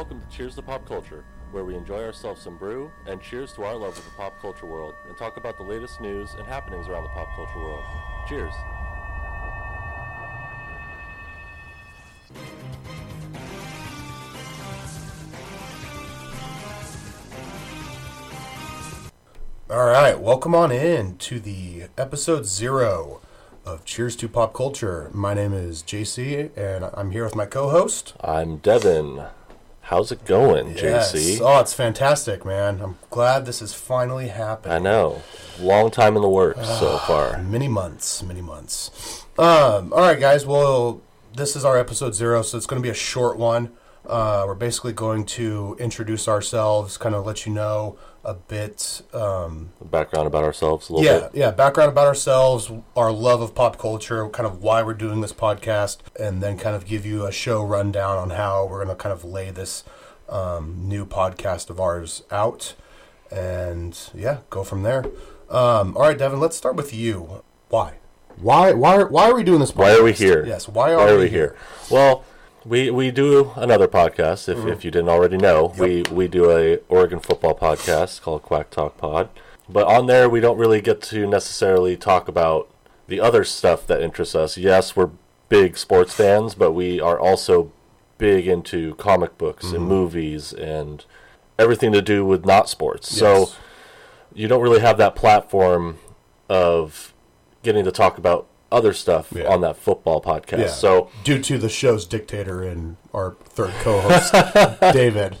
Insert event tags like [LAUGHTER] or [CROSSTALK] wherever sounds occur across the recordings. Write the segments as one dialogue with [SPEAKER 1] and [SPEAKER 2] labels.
[SPEAKER 1] Welcome to Cheers to Pop Culture, where we enjoy ourselves some brew and cheers to our love of the pop culture world and talk about the latest news and happenings around the pop culture world. Cheers.
[SPEAKER 2] All right, welcome on in to the episode zero of Cheers to Pop Culture. My name is JC, and I'm here with my co-host.
[SPEAKER 1] I'm Devin. How's it going,
[SPEAKER 2] Yes.
[SPEAKER 1] JC?
[SPEAKER 2] Oh, it's fantastic, man. I'm glad this is finally happening.
[SPEAKER 1] I know. Long time in the works so far.
[SPEAKER 2] Many months, many months. Um, all right, guys. Well, this is our episode zero, so it's going to be a short one. Uh, we're basically going to introduce ourselves, kind of let you know a bit um,
[SPEAKER 1] Background about ourselves a little
[SPEAKER 2] yeah,
[SPEAKER 1] bit.
[SPEAKER 2] yeah. Background about ourselves, our love of pop culture, kind of why we're doing this podcast, and then kind of give you a show rundown on how we're going to kind of lay this um, new podcast of ours out, and yeah, go from there. Um, all right, Devin, let's start with you. Why? Why? Why? Why are we doing this? Podcast?
[SPEAKER 1] Why are we here?
[SPEAKER 2] Yes. Why are,
[SPEAKER 1] Why are
[SPEAKER 2] we
[SPEAKER 1] we here? Well, we we do another podcast. If,
[SPEAKER 2] Mm-hmm.
[SPEAKER 1] if you didn't already know, we we do a Oregon football podcast called Quack Talk Pod. But on there, we don't really get to necessarily talk about the other stuff that interests us. Yes, we're big sports fans, but we are also big into comic books
[SPEAKER 2] Mm-hmm.
[SPEAKER 1] and movies and everything to do with not sports. So you don't really have that platform of getting to talk about other stuff
[SPEAKER 2] Yeah.
[SPEAKER 1] on that football podcast.
[SPEAKER 2] Yeah.
[SPEAKER 1] So
[SPEAKER 2] due to the show's dictator and our third co-host, [LAUGHS] David.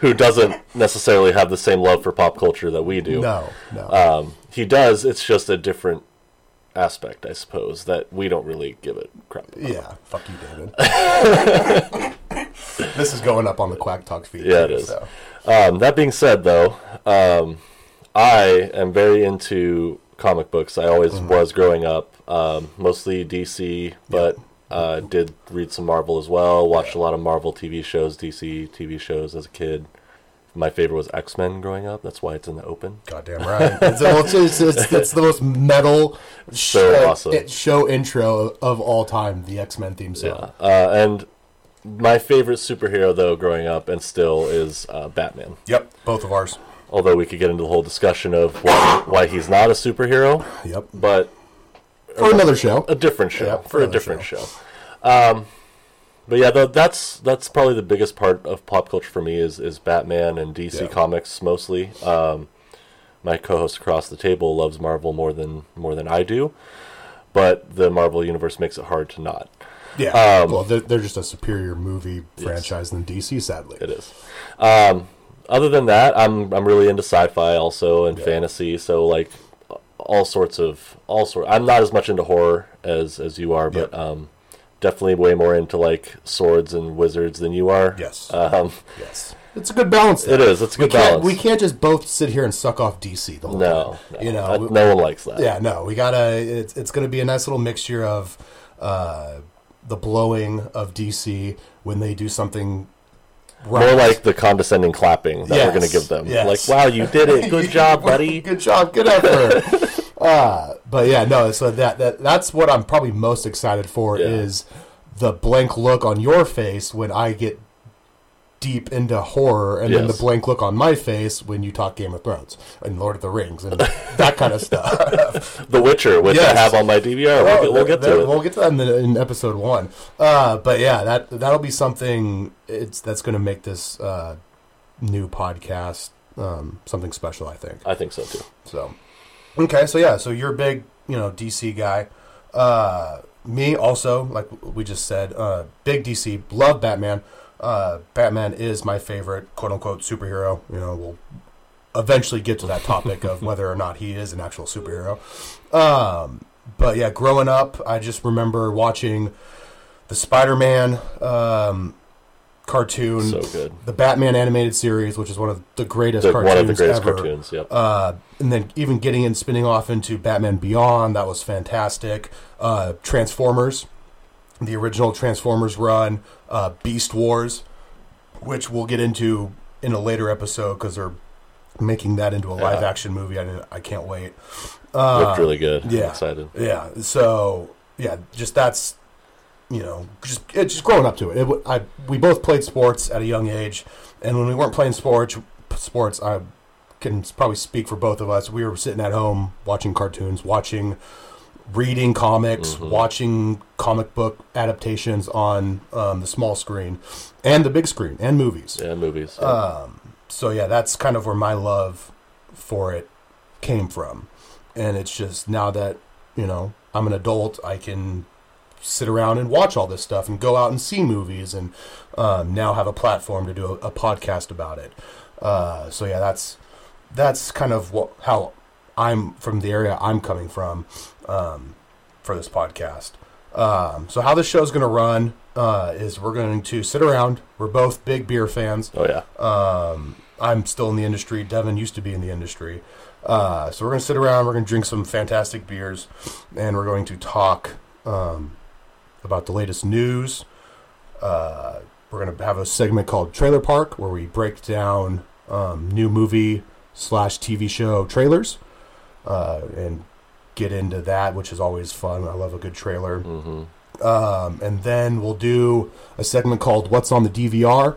[SPEAKER 1] who doesn't necessarily have the same love for pop culture that we do.
[SPEAKER 2] No, no.
[SPEAKER 1] Um, he does. It's just a different aspect, I suppose, that we don't really give a crap. About.
[SPEAKER 2] Yeah, fuck you, David. [LAUGHS] this is going up on the Quack Talk feed.
[SPEAKER 1] Yeah, it
[SPEAKER 2] too,
[SPEAKER 1] is.
[SPEAKER 2] So.
[SPEAKER 1] Um, that being said, though, um, I am very into comic books. I always
[SPEAKER 2] Mm-hmm.
[SPEAKER 1] was growing up, um, mostly DC, but uh, did read some Marvel as well. Watched a lot of Marvel TV shows, DC TV shows as a kid. My favorite was X Men growing up. That's why it's in the open.
[SPEAKER 2] Goddamn right. It's, it's, it's, it's, it's the most metal [LAUGHS]
[SPEAKER 1] So
[SPEAKER 2] sh- uh,
[SPEAKER 1] awesome.
[SPEAKER 2] it- show intro of all time. The X Men theme song.
[SPEAKER 1] Uh, and my favorite superhero, though, growing up and still is uh, Batman.
[SPEAKER 2] Yep, both of ours.
[SPEAKER 1] Although we could get into the whole discussion of why, why he's not a superhero,
[SPEAKER 2] Yep.
[SPEAKER 1] but
[SPEAKER 2] For another show.
[SPEAKER 1] a different show for a different show. Um, but yeah, though that's that's probably the biggest part of pop culture for me is is Batman and DC
[SPEAKER 2] Yeah.
[SPEAKER 1] comics mostly. Um, my co-host across the table loves Marvel more than more than I do, but the Marvel universe makes it hard to not.
[SPEAKER 2] Yeah.
[SPEAKER 1] Um,
[SPEAKER 2] well, they're, they're just a superior movie franchise than DC, sadly.
[SPEAKER 1] It is. Um, other than that, I'm I'm really into sci-fi also and fantasy. So like all sorts of all sort. I'm not as much into horror as as you are, but um, definitely way more into like swords and wizards than you are.
[SPEAKER 2] Yes.
[SPEAKER 1] Um,
[SPEAKER 2] yes. It's a good balance.
[SPEAKER 1] it is. It's a good
[SPEAKER 2] can't,
[SPEAKER 1] balance.
[SPEAKER 2] we can't just both sit here and suck off DC the whole
[SPEAKER 1] no,
[SPEAKER 2] time.
[SPEAKER 1] no,
[SPEAKER 2] you know, we-
[SPEAKER 1] no one likes that.
[SPEAKER 2] Yeah, no, we gotta. It's it's gonna be a nice little mixture of uh, the blowing of DC when they do something. Right.
[SPEAKER 1] More like the condescending clapping that we're going to give them.
[SPEAKER 2] yes.
[SPEAKER 1] Like, wow, you did it. Good [LAUGHS] job, buddy.
[SPEAKER 2] good job, good effort. [LAUGHS] uh, but yeah, no. So that that that's what I'm probably most excited for
[SPEAKER 1] Yeah.
[SPEAKER 2] is the blank look on your face when I get deep into horror, and then the blank look on my face when you talk Game of Thrones and Lord of the Rings and that kind of [LAUGHS] stuff.
[SPEAKER 1] The Witcher, which
[SPEAKER 2] Yes.
[SPEAKER 1] I have on my DVR. We'll get, we'll get to it.
[SPEAKER 2] We'll get to that in, the, in episode one. Uh, but yeah, that that'll be something. It's that's going to make this uh, new podcast um, something special. I think.
[SPEAKER 1] I think so too.
[SPEAKER 2] So, okay, so yeah, so you're a big, you know, DC guy. Uh, me also, like we just said, uh, big DC. Love Batman. Uh, Batman is my favorite quote unquote superhero. You know, we'll eventually get to that topic of [LAUGHS] whether or not he is an actual superhero. Um, but yeah, growing up, I just remember watching the Spider-Man um, cartoon,
[SPEAKER 1] So good.
[SPEAKER 2] the Batman animated series, which is one of the greatest
[SPEAKER 1] The-
[SPEAKER 2] cartoons
[SPEAKER 1] one of the greatest
[SPEAKER 2] ever.
[SPEAKER 1] cartoons. Yep.
[SPEAKER 2] Uh, and then even getting and spinning off into Batman Beyond, that was fantastic. Uh, Transformers, the original Transformers run, uh, Beast Wars, which we'll get into in a later episode because they're making that into a
[SPEAKER 1] Yeah.
[SPEAKER 2] live action movie. I, I can't wait.
[SPEAKER 1] Looked really good. I'm
[SPEAKER 2] yeah.
[SPEAKER 1] excited.
[SPEAKER 2] Yeah. So yeah, just that's you know, just it's just growing up to it. it. I we both played sports at a young age, and when we weren't playing sports, sports, I can probably speak for both of us. We were sitting at home watching cartoons, watching, reading comics, watching comic book adaptations on um, the small screen, and the big screen, and movies.
[SPEAKER 1] Yeah, movies.
[SPEAKER 2] Um, so yeah, that's kind of where my love for it came from, and it's just now that you know I'm an adult, I can sit around and watch all this stuff and go out and see movies, and um, now have a platform to do a, a podcast about it. Uh, so yeah, that's that's kind of what how I'm from the area I'm coming from um, for this podcast. Um, so how this show's going to run uh, is we're going to sit around. We're both big beer fans.
[SPEAKER 1] oh yeah.
[SPEAKER 2] Um, I'm still in the industry. Devin used to be in the industry. Uh, so we're going to sit around. We're going to drink some fantastic beers, and we're going to talk um, about the latest news. Uh, we're going to have a segment called Trailer Park, where we break down um, new movie slash TV show trailers, uh, and get into that, which is always fun. I love a good trailer.
[SPEAKER 1] hmm
[SPEAKER 2] Um, and then we'll do a segment called "What's on the DVR,"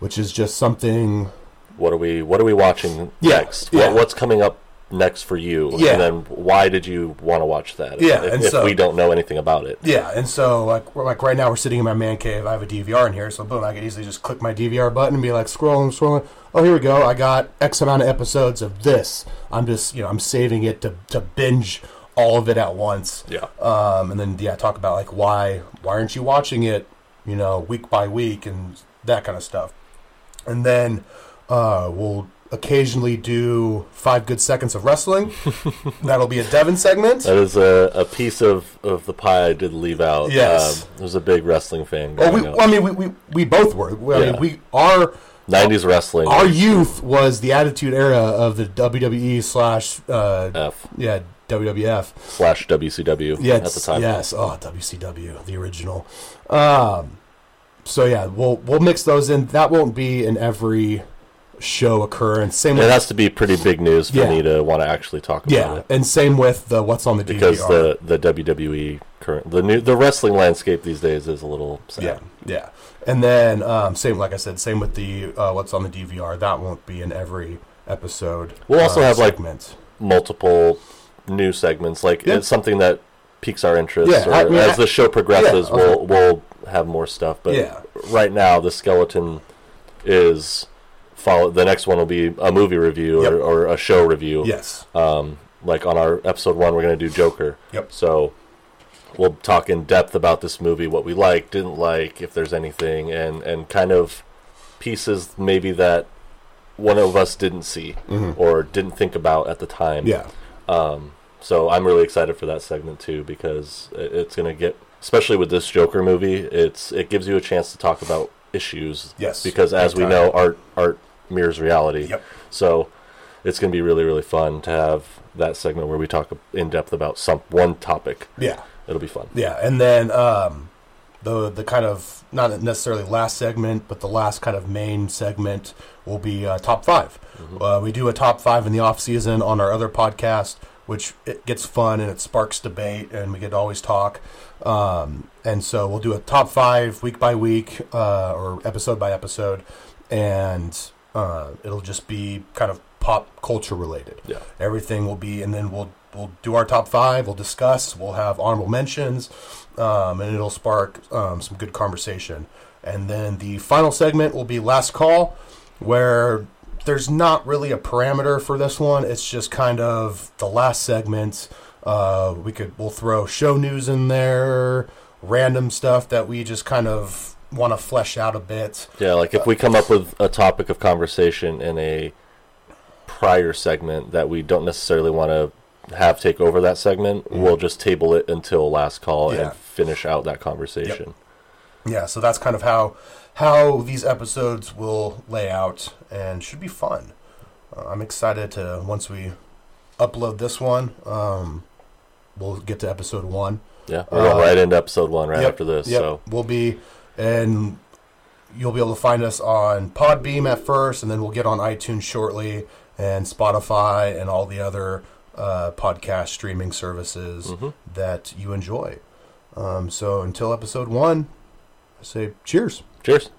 [SPEAKER 2] which is just something
[SPEAKER 1] What are we What are we watching
[SPEAKER 2] Yeah,
[SPEAKER 1] next?
[SPEAKER 2] yeah.
[SPEAKER 1] What, what's coming up next for you?
[SPEAKER 2] Yeah.
[SPEAKER 1] And then why did you want to watch that?
[SPEAKER 2] Yeah,
[SPEAKER 1] If,
[SPEAKER 2] and
[SPEAKER 1] if
[SPEAKER 2] so-
[SPEAKER 1] we don't know anything about it.
[SPEAKER 2] Yeah, and so like like right now we're sitting in my man cave. I have a DVR in here, so boom, I could easily just click my DVR button and be like scrolling, scrolling. Oh, here we go. I got X amount of episodes of this. I'm just you know I'm saving it to to binge all of it at once.
[SPEAKER 1] Yeah.
[SPEAKER 2] Um, and then yeah, talk about like why why aren't you watching it? You know, week by week and that kind of stuff. And then uh, we'll occasionally do five good seconds of wrestling. [LAUGHS] That'll be a Devin segment.
[SPEAKER 1] That is a, a piece of, of the pie I did leave out.
[SPEAKER 2] Yes.
[SPEAKER 1] Um, I was a big wrestling fan.
[SPEAKER 2] Well, we, well, I mean, we, we, we both were. I
[SPEAKER 1] Yeah.
[SPEAKER 2] mean, we are.
[SPEAKER 1] 90s wrestling.
[SPEAKER 2] our youth was the Attitude Era of the WWE slash uh,
[SPEAKER 1] F
[SPEAKER 2] yeah WWF.
[SPEAKER 1] slash WCW
[SPEAKER 2] Yeah,
[SPEAKER 1] at the time.
[SPEAKER 2] yes. Oh, WCW, the original. Um, so yeah, we'll we'll mix those in. That won't be in every show occurrence. Same
[SPEAKER 1] It
[SPEAKER 2] with
[SPEAKER 1] has to be pretty big news for
[SPEAKER 2] Yeah.
[SPEAKER 1] me to want to actually talk about
[SPEAKER 2] yeah,
[SPEAKER 1] it.
[SPEAKER 2] and same with the what's on the
[SPEAKER 1] Because
[SPEAKER 2] DVR.
[SPEAKER 1] the, the WWE current the new the wrestling landscape these days is a little sad.
[SPEAKER 2] Yeah, yeah. And then um, same, like I said, same with the uh, what's on the DVR. That won't be in every episode.
[SPEAKER 1] We'll also
[SPEAKER 2] uh,
[SPEAKER 1] have, like,
[SPEAKER 2] segment.
[SPEAKER 1] multiple new segments. Like
[SPEAKER 2] Yeah.
[SPEAKER 1] it's something that piques our interest.
[SPEAKER 2] Yeah,
[SPEAKER 1] or
[SPEAKER 2] I mean,
[SPEAKER 1] as
[SPEAKER 2] I-
[SPEAKER 1] the show progresses,
[SPEAKER 2] yeah,
[SPEAKER 1] we'll we'll have more stuff. But
[SPEAKER 2] Yeah.
[SPEAKER 1] right now, the skeleton is follow. The next one will be a movie review
[SPEAKER 2] Yep.
[SPEAKER 1] or, or a show review.
[SPEAKER 2] yes.
[SPEAKER 1] Um, like on our episode one, we're gonna do Joker.
[SPEAKER 2] Yep.
[SPEAKER 1] So we'll talk in depth about this movie, what we like, didn't like, if there's anything, and and kind of pieces maybe that one of us didn't see or didn't think about at the time.
[SPEAKER 2] Mm-hmm. Yeah.
[SPEAKER 1] Um, so I'm really excited for that segment too because it's gonna get, especially with this Joker movie, it's it gives you a chance to talk about issues.
[SPEAKER 2] Yes,
[SPEAKER 1] Because as we know, art art mirrors reality.
[SPEAKER 2] Yep.
[SPEAKER 1] So it's gonna be really really fun to have that segment where we talk in depth about some one topic.
[SPEAKER 2] Yeah.
[SPEAKER 1] It'll be fun.
[SPEAKER 2] Yeah. And then um, the the kind of not necessarily last segment, but the last kind of main segment will be uh, top 5 Uh, we do a top five in the off season on our other podcast, which it gets fun and it sparks debate, and we get to always talk. Um, and so we'll do a top five week by week uh, or episode by episode, and uh, it'll just be kind of pop culture related.
[SPEAKER 1] Yeah.
[SPEAKER 2] Everything will be, and then we'll we'll do our top five. We'll discuss. We'll have honorable mentions, um, and it'll spark um, some good conversation. And then the final segment will be last call, where there's not really a parameter for this one. It's just kind of the last segment. Uh, we could we'll throw show news in there, random stuff that we just kind of want to flesh out a bit.
[SPEAKER 1] Yeah, like if we come up with a topic of conversation in a prior segment that we don't necessarily want to have take over that segment, we'll just table it until last call
[SPEAKER 2] Mm-hmm. Yeah.
[SPEAKER 1] and finish out that conversation.
[SPEAKER 2] Yeah, so that's kind of how how these episodes will lay out, and should be fun. Uh, I'm excited to once we upload this one. Um, we'll get to episode one.
[SPEAKER 1] Yeah, we're going
[SPEAKER 2] Uh,
[SPEAKER 1] right into episode one right
[SPEAKER 2] Yep,
[SPEAKER 1] after this.
[SPEAKER 2] yep,
[SPEAKER 1] So
[SPEAKER 2] we'll be and you'll be able to find us on Podbean at first, and then we'll get on iTunes shortly, and Spotify, and all the other uh, podcast streaming services
[SPEAKER 1] Mm-hmm.
[SPEAKER 2] that you enjoy. Um, so until episode one, I say cheers.
[SPEAKER 1] Cheers.